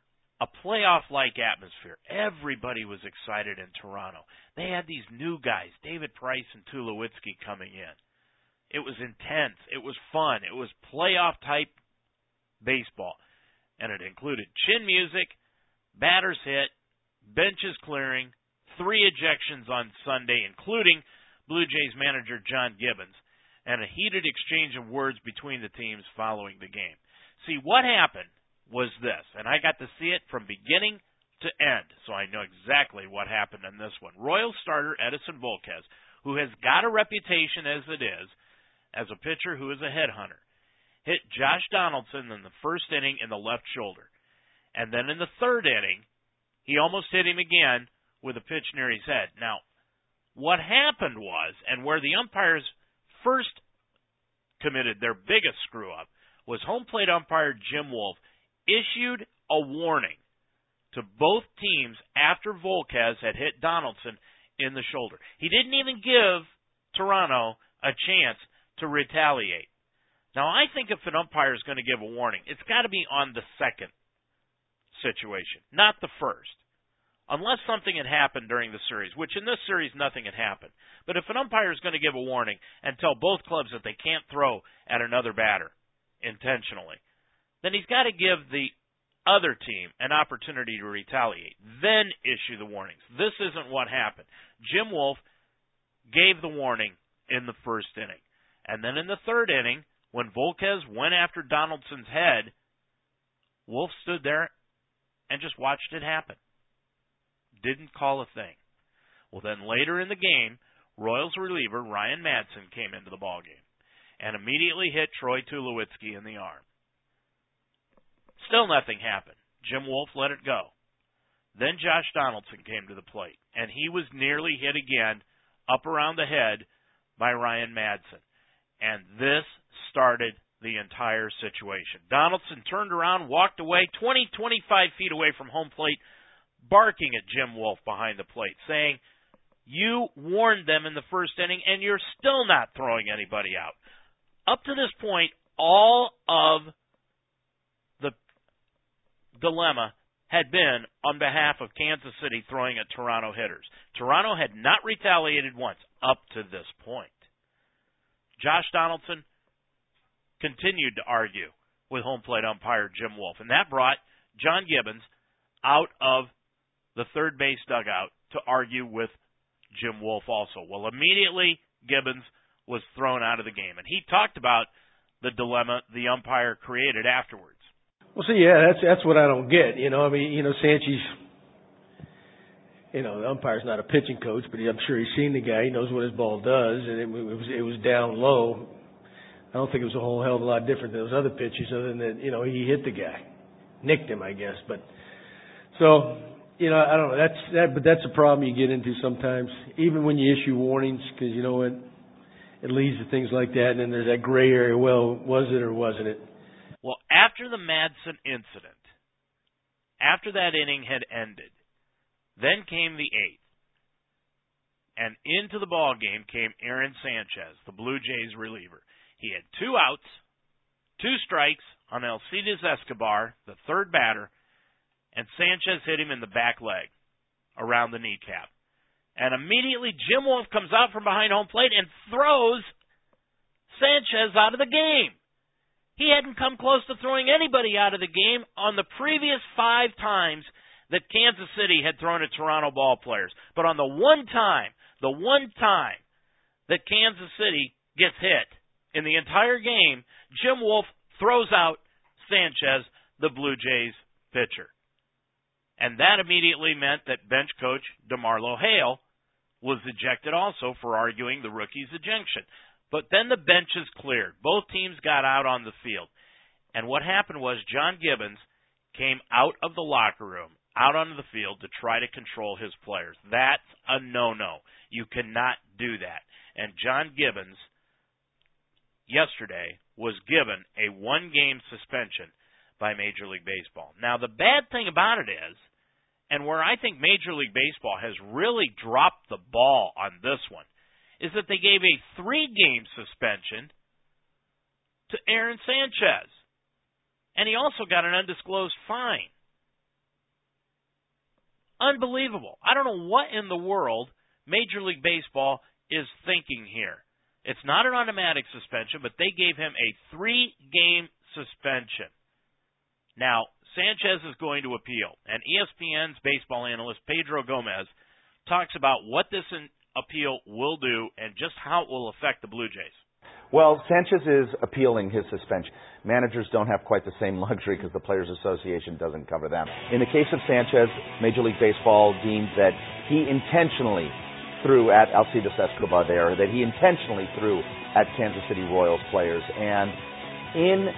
[SPEAKER 1] a playoff like atmosphere. Everybody was excited in Toronto. They had these new guys, David Price and Tulowitzki coming in. It was intense. It was fun. It was playoff type baseball. and it included chin music, batters hit, benches clearing, three ejections on Sunday, including Blue Jays manager John Gibbons, and a heated exchange of words between the teams following the game. See, what happened was this, and I got to see it from beginning to end, so I know exactly what happened in this one. Royal starter Edinson Volquez, who has got a reputation as it is, as a pitcher who is a headhunter, hit Josh Donaldson in the first inning in the left shoulder. And then in the third inning, he almost hit him again with a pitch near his head. Now, what happened was, and where the umpires first committed their biggest screw up, was home plate umpire Jim Wolf issued a warning to both teams after Volquez had hit Donaldson in the shoulder. He didn't even give Toronto a chance to retaliate. Now, I think if an umpire is going to give a warning, it's got to be on the second situation, not the first. Unless something had happened during the series, which in this series nothing had happened. But if an umpire is going to give a warning and tell both clubs that they can't throw at another batter intentionally, then he's got to give the other team an opportunity to retaliate, then issue the warnings. This isn't what happened. Jim Wolf gave the warning in the first inning. And then in the third inning, when Volquez went after Donaldson's head, Wolf stood there and just watched it happen. Didn't call a thing. Well, then later in the game, Royals reliever Ryan Madson came into the ballgame and immediately hit Troy Tulowitzki in the arm. Still nothing happened. Jim Wolf let it go. Then Josh Donaldson came to the plate, and he was nearly hit again up around the head by Ryan Madson. And this started the entire situation. Donaldson turned around, walked away 20, 25 feet away from home plate, barking at Jim Wolf behind the plate, saying, You warned them in the first inning, and you're still not throwing anybody out. Up to this point, all of dilemma had been on behalf of Kansas City throwing at Toronto hitters. Toronto had not retaliated once up to this point. Josh Donaldson continued to argue with home plate umpire Jim Wolf, and that brought John Gibbons out of the third base dugout to argue with Jim Wolf also. Well, immediately Gibbons was thrown out of the game, and he talked about the dilemma the umpire created afterwards.
[SPEAKER 7] Well, see, yeah, that's that's what I don't get. You know, I mean, you know, Sanchez, you know, the umpire's not a pitching coach, but he, I'm sure he's seen the guy. He knows what his ball does, and it, it was it was down low. I don't think it was a whole hell of a lot different than those other pitches, other than that, you know, he hit the guy, nicked him, I guess. But so, you know, I don't know. That's that, but that's a problem you get into sometimes, even when you issue warnings, because you know what, it leads to things like that, and then there's that gray area. Well, was it or wasn't it?
[SPEAKER 1] After the Madson incident, after that inning had ended, then came the eighth. And into the ball game came Aaron Sanchez, the Blue Jays reliever. He had two outs, two strikes on Alcides Escobar, the third batter, and Sanchez hit him in the back leg around the kneecap. And immediately Jim Wolf comes out from behind home plate and throws Sanchez out of the game. He hadn't come close to throwing anybody out of the game on the previous five times that Kansas City had thrown at Toronto ball players. But on the one time, the one time that Kansas City gets hit in the entire game, Jim Wolf throws out Sanchez, the Blue Jays pitcher. And that immediately meant that bench coach DeMarlo Hale was ejected also for arguing the rookie's ejection. But then the benches cleared. Both teams got out on the field. And what happened was John Gibbons came out of the locker room, out onto the field to try to control his players. That's a no-no. You cannot do that. And John Gibbons yesterday was given a one-game suspension by Major League Baseball. Now the bad thing about it is and where I think Major League Baseball has really dropped the ball on this one is that they gave a three game suspension to Aaron Sanchez. And he also got an undisclosed fine. Unbelievable. I don't know what in the world Major League Baseball is thinking here. It's not an automatic suspension, but they gave him a three game suspension. Now, Sanchez is going to appeal, and ESPN's baseball analyst Pedro Gomez talks about what this appeal will do and just how it will affect the Blue Jays.
[SPEAKER 8] Well, Sanchez is appealing his suspension. Managers don't have quite the same luxury because the Players Association doesn't cover them. In the case of Sanchez, Major League Baseball deemed that he intentionally threw at Alcides Escobar there, that he intentionally threw at Kansas City Royals players, and in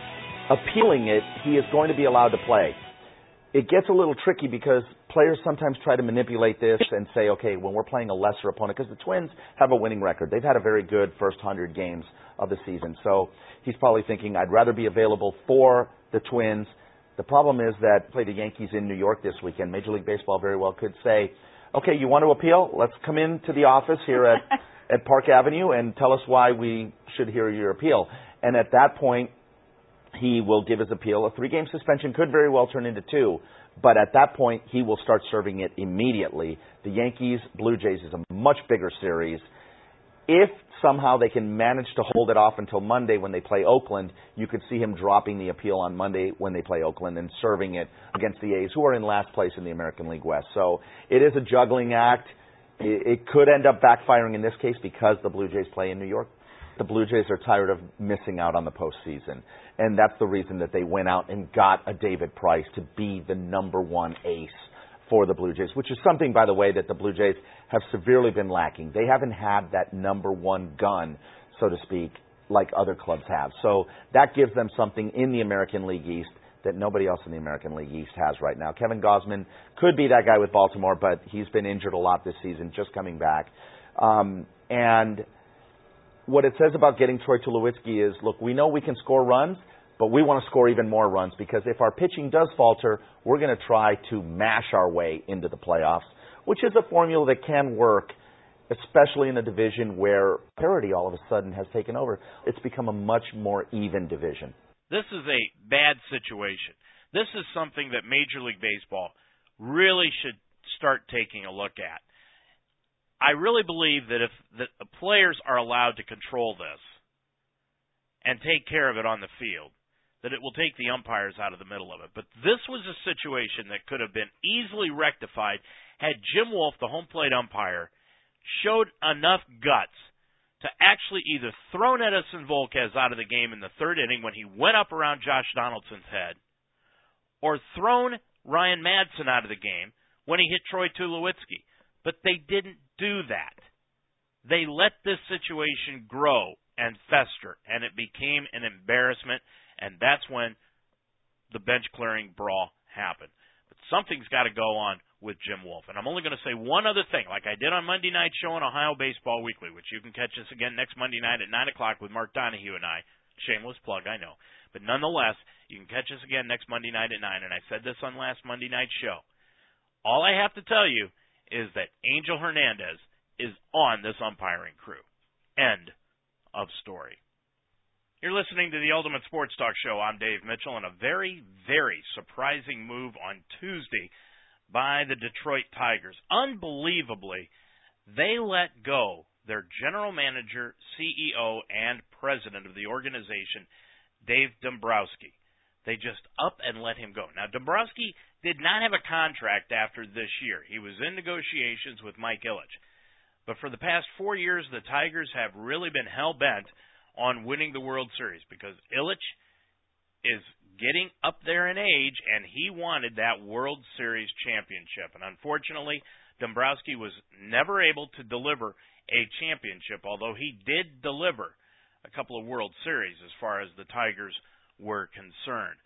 [SPEAKER 8] appealing it, he is going to be allowed to play. It gets a little tricky because players sometimes try to manipulate this and say, okay, when we're playing a lesser opponent, because the Twins have a winning record. They've had a very good first 100 games of the season. So he's probably thinking, I'd rather be available for the Twins. The problem is that play the Yankees in New York this weekend. Major League Baseball very well could say, okay, you want to appeal? Let's come into the office here at, at Park Avenue and tell us why we should hear your appeal. And at that point, he will give his appeal. A three game suspension could very well turn into two, but at that point, he will start serving it immediately. The Yankees Blue Jays is a much bigger series. If somehow they can manage to hold it off until Monday when they play Oakland, you could see him dropping the appeal on Monday when they play Oakland and serving it against the A's, who are in last place in the American League West. So it is a juggling act. It could end up backfiring in this case because the Blue Jays play in New York. The Blue Jays are tired of missing out on the postseason. And that's the reason that they went out and got a David Price to be the number one ace for the Blue Jays, which is something, by the way, that the Blue Jays have severely been lacking. They haven't had that number one gun, so to speak, like other clubs have. So that gives them something in the American League East that nobody else in the American League East has right now. Kevin Gausman could be that guy with Baltimore, but he's been injured a lot this season, just coming back. Um, and what it says about getting Troy Tulowitzki is, look, we know we can score runs, but we want to score even more runs because if our pitching does falter, we're going to try to mash our way into the playoffs, which is a formula that can work, especially in a division where parity all of a sudden has taken over. It's become a much more even division.
[SPEAKER 1] This is a bad situation. This is something that Major League Baseball really should start taking a look at. I really believe that if the players are allowed to control this and take care of it on the field, that it will take the umpires out of the middle of it. But this was a situation that could have been easily rectified had Jim Wolf, the home plate umpire, showed enough guts to actually either thrown Edinson Volquez out of the game in the third inning when he went up around Josh Donaldson's head, or thrown Ryan Madson out of the game when he hit Troy Tulowitzki. But they didn't do that. They let this situation grow and fester, and it became an embarrassment, and that's when the bench clearing brawl happened. But something's got to go on with Jim Wolf. And I'm only going to say one other thing, like I did on Monday night show on Ohio Baseball Weekly, which you can catch us again next Monday night at 9 o'clock with Mark Donahue and I. Shameless plug, I know. But nonetheless, you can catch us again next Monday night at 9. And I said this on last Monday night show. All I have to tell you is that Angel Hernandez is on this umpiring crew. End of story. You're listening to the Ultimate Sports Talk Show. I'm Dave Mitchell, and a very, very surprising move on Tuesday by the Detroit Tigers. Unbelievably, they let go their general manager, CEO, and president of the organization, Dave Dombrowski. They just up and let him go. Now, Dombrowski did not have a contract after this year. He was in negotiations with Mike Ilitch. But for the past four years, the Tigers have really been hell bent on winning the World Series because Ilitch is getting up there in age and he wanted that World Series championship. And unfortunately, Dombrowski was never able to deliver a championship, although he did deliver a couple of World Series as far as the Tigers were concerned.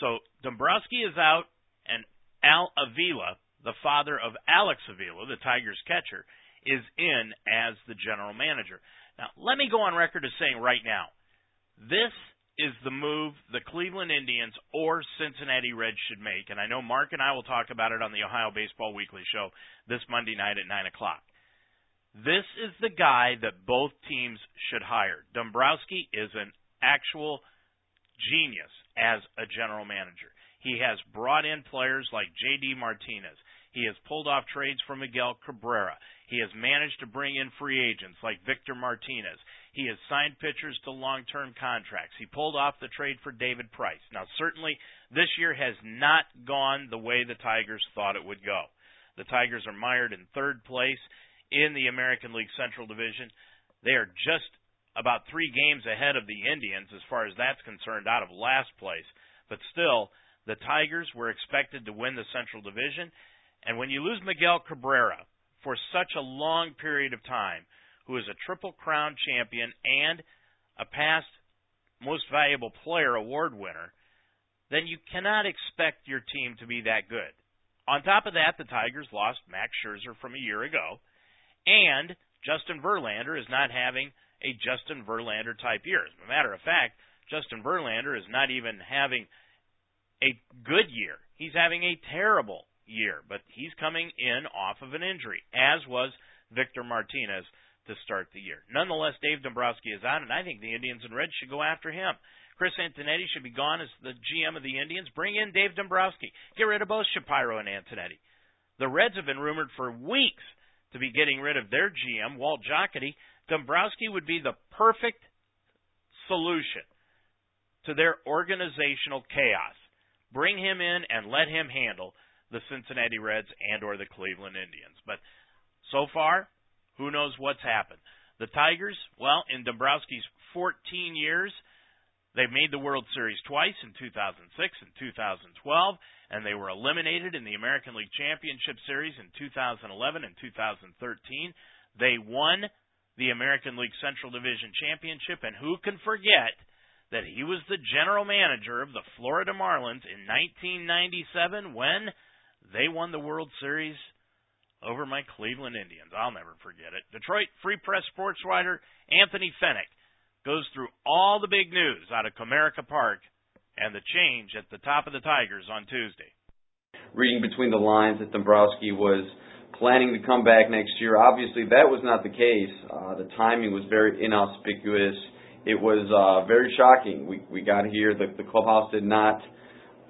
[SPEAKER 1] So Dombrowski is out, and Al Avila, the father of Alex Avila, the Tigers catcher, is in as the general manager. Now, let me go on record as saying right now, this is the move the Cleveland Indians or Cincinnati Reds should make, and I know Mark and I will talk about it on the Ohio Baseball Weekly show this Monday night at 9 o'clock. This is the guy that both teams should hire. Dombrowski is an actual genius as a general manager. He has brought in players like J.D. Martinez. He has pulled off trades for Miguel Cabrera. He has managed to bring in free agents like Victor Martinez. He has signed pitchers to long term contracts. He pulled off the trade for David Price. Now, certainly, this year has not gone the way the Tigers thought it would go. The Tigers are mired in third place in the American League Central Division. They are just about three games ahead of the Indians as far as that's concerned out of last place. But still, the Tigers were expected to win the Central Division. And when you lose Miguel Cabrera, for such a long period of time, who is a Triple Crown champion and a past Most Valuable Player award winner, then you cannot expect your team to be that good. On top of that, the Tigers lost Max Scherzer from a year ago, and Justin Verlander is not having a Justin Verlander type year. As a matter of fact, Justin Verlander is not even having a good year. He's having a terrible year, but he's coming in off of an injury, as was Victor Martinez to start the year. Nonetheless, Dave Dombrowski is out, and I think the Indians and Reds should go after him. Chris Antonetti should be gone as the GM of the Indians. Bring in Dave Dombrowski. Get rid of both Shapiro and Antonetti. The Reds have been rumored for weeks to be getting rid of their GM, Walt Jocketty. Dombrowski would be the perfect solution to their organizational chaos. Bring him in and let him handle the Cincinnati Reds and or the Cleveland Indians. But so far, who knows what's happened. The Tigers, well, in Dombrowski's 14 years, they've made the World Series twice in 2006 and 2012, and they were eliminated in the American League Championship Series in 2011 and 2013. They won the American League Central Division Championship, and who can forget that he was the general manager of the Florida Marlins in 1997 when they won the World Series over my Cleveland Indians. I'll never forget it. Detroit Free Press sports writer Anthony Fenech goes through all the big news out of Comerica Park and the change at the top of the Tigers on Tuesday.
[SPEAKER 9] Reading between the lines that Dombrowski was planning to come back next year. Obviously, that was not the case. Uh, the timing was very inauspicious. It was uh, very shocking. We we got here. The, the clubhouse did not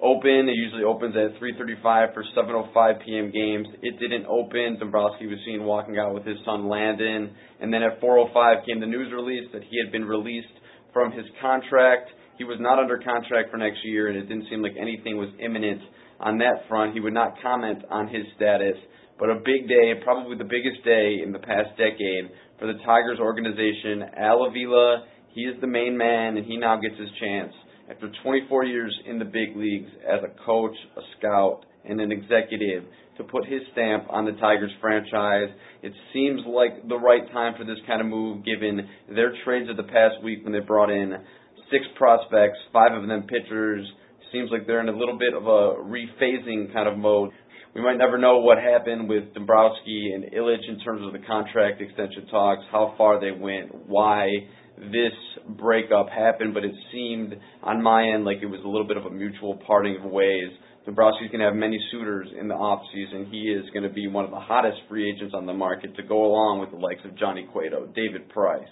[SPEAKER 9] open. It usually opens at 3:35 for 7:05 p.m. games. It didn't open. Dombrowski was seen walking out with his son Landon, and then at 4:05 came the news release that he had been released from his contract. He was not under contract for next year, and it didn't seem like anything was imminent on that front. He would not comment on his status, but a big day, probably the biggest day in the past decade for the Tigers organization. Al Avila, he is the main man, and he now gets his chance after 24 years in the big leagues as a coach, a scout, and an executive to put his stamp on the Tigers franchise. It seems like the right time for this kind of move given their trades of the past week when they brought in six prospects, five of them pitchers. Seems like they're in a little bit of a rephasing kind of mode. We might never know what happened with Dombrowski and Ilitch in terms of the contract extension talks, how far they went, why this breakup happened, but it seemed on my end like it was a little bit of a mutual parting of ways. Dombrowski's going to have many suitors in the off season. He is going to be one of the hottest free agents on the market to go along with the likes of Johnny Cueto, David Price,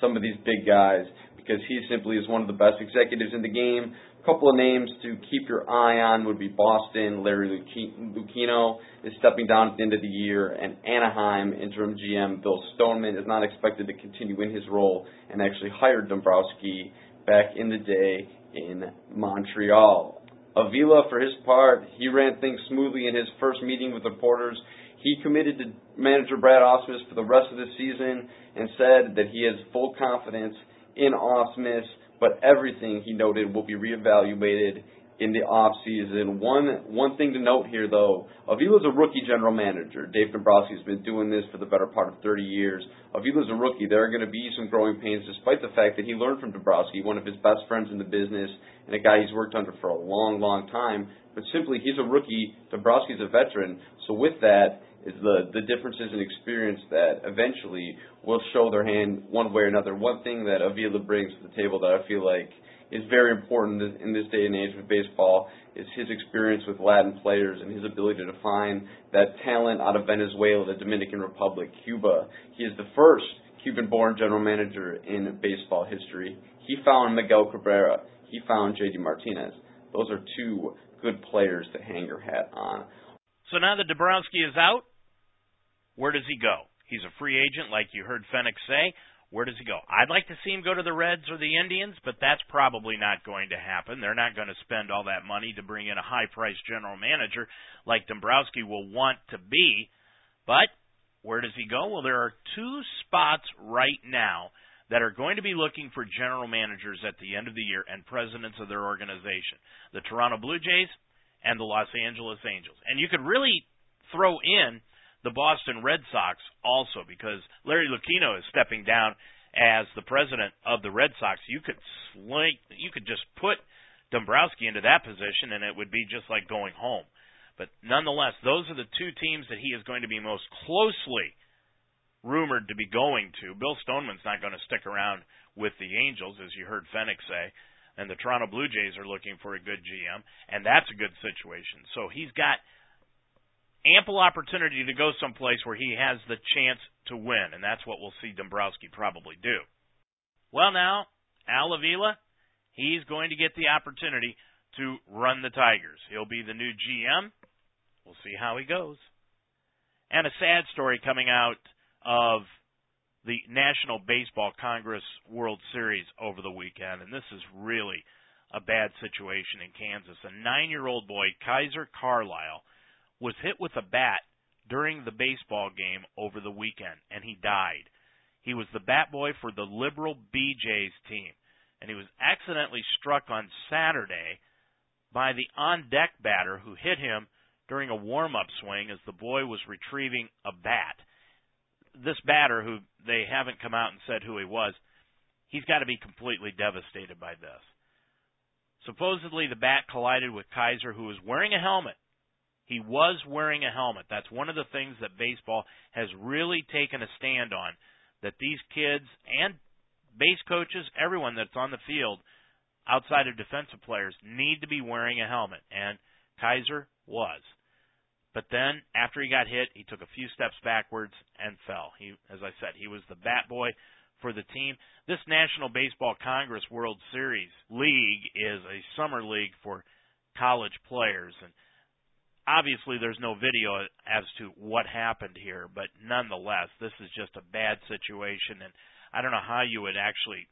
[SPEAKER 9] some of these big guys, because he simply is one of the best executives in the game. A couple of names to keep your eye on would be Boston. Larry Lucchino is stepping down at the end of the year, and Anaheim interim GM Bill Stoneman is not expected to continue in his role and actually hired Dombrowski back in the day in Montreal. Avila, for his part, he ran things smoothly in his first meeting with reporters. He committed to manager Brad Ausmus for the rest of the season and said that he has full confidence in Ausmus but everything he noted will be reevaluated in the off season. One one thing to note here though, Avila's a rookie general manager. Dave Dombrowski's been doing this for the better part of 30 years. Avila's a rookie. There are going to be some growing pains despite the fact that he learned from Dombrowski, one of his best friends in the business and a guy he's worked under for a long, long time. But simply he's a rookie, Dombrowski's a veteran. So with that, is the the differences in experience that eventually will show their hand one way or another. One thing that Avila brings to the table that I feel like is very important in this day and age with baseball is his experience with Latin players and his ability to find that talent out of Venezuela, the Dominican Republic, Cuba. He is the first Cuban-born general manager in baseball history. He found Miguel Cabrera. He found JD Martinez. Those are two good players to hang your hat on.
[SPEAKER 1] So now that Dombrowski is out, where does he go? He's a free agent, like you heard Fenech say. Where does he go? I'd like to see him go to the Reds or the Indians, but that's probably not going to happen. They're not going to spend all that money to bring in a high priced general manager like Dombrowski will want to be. But where does he go? Well, there are two spots right now that are going to be looking for general managers at the end of the year and presidents of their organization the Toronto Blue Jays and the Los Angeles Angels. And you could really throw in the Boston Red Sox also because Larry Lucchino is stepping down as the president of the Red Sox. You could slink, you could just put Dombrowski into that position and it would be just like going home. But nonetheless, those are the two teams that he is going to be most closely rumored to be going to. Bill Stoneman's not going to stick around with the Angels, as you heard Fenech say, and the Toronto Blue Jays are looking for a good GM, and that's a good situation. So he's got ample opportunity to go someplace where he has the chance to win, and that's what we'll see Dombrowski probably do. Well, now, Al Avila, he's going to get the opportunity to run the Tigers. He'll be the new GM. We'll see how he goes. And a sad story coming out of the National Baseball Congress World Series over the weekend, and this is really a bad situation in Kansas. A nine year old boy, Kaiser Carlisle, was hit with a bat during the baseball game over the weekend, and he died. He was the bat boy for the Liberal Bee Jays team, and he was accidentally struck on Saturday by the on deck batter who hit him during a warm up swing as the boy was retrieving a bat. This batter, who they haven't come out and said who he was, he's got to be completely devastated by this. Supposedly, the bat collided with Kaiser, who was wearing a helmet he was wearing a helmet. That's one of the things that baseball has really taken a stand on. That these kids and base coaches, everyone that's on the field, outside of defensive players, need to be wearing a helmet. And Kaiser was. But then, after he got hit, he took a few steps backwards and fell. He, as I said, he was the bat boy for the team. This National Baseball Congress World Series league is a summer league for college players, and obviously there's no video as to what happened here, but nonetheless, this is just a bad situation, and I don't know how you would actually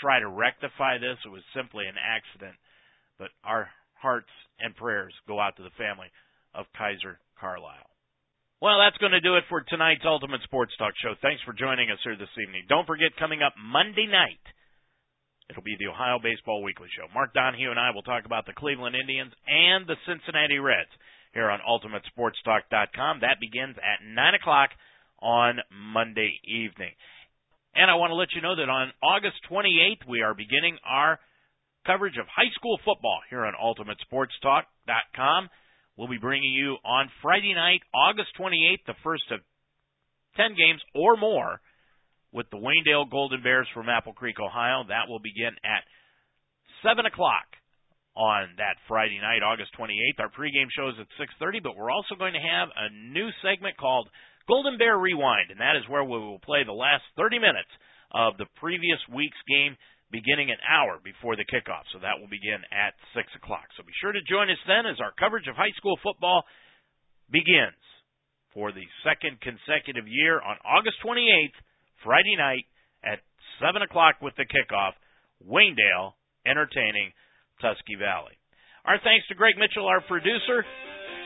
[SPEAKER 1] try to rectify this. It was simply an accident, but our hearts and prayers go out to the family of Kaiser Carlisle. Well, that's going to do it for tonight's Ultimate Sports Talk Show. Thanks for joining us here this evening. Don't forget, coming up Monday night, it'll be the Ohio Baseball Weekly Show. Mark Donahue and I will talk about the Cleveland Indians and the Cincinnati Reds here on UltimateSportsTalk.com. That begins at 9 o'clock on Monday evening. And I want to let you know that on August 28th, we are beginning our coverage of high school football here on UltimateSportsTalk.com. We'll be bringing you on Friday night, August 28th, the first of 10 games or more with the Waynedale Golden Bears from Apple Creek, Ohio. That will begin at 7 o'clock on that Friday night, August 28th. Our pregame show is at 6:30, but we're also going to have a new segment called Golden Bear Rewind, and that is where we will play the last 30 minutes of the previous week's game, beginning an hour before the kickoff. So that will begin at 6 o'clock. So be sure to join us then as our coverage of high school football begins for the second consecutive year on August 28th, Friday night at 7 o'clock with the kickoff. Waynedale entertaining Tusky Valley. Our thanks to Greg Mitchell, our producer.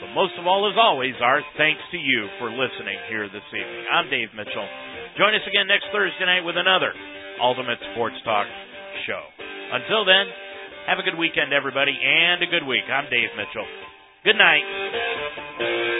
[SPEAKER 1] But most of all, as always, our thanks to you for listening here this evening. I'm Dave Mitchell. Join us again next Thursday night with another Ultimate Sports Talk show. Until then, have a good weekend, everybody, and a good week. I'm Dave Mitchell. Good night.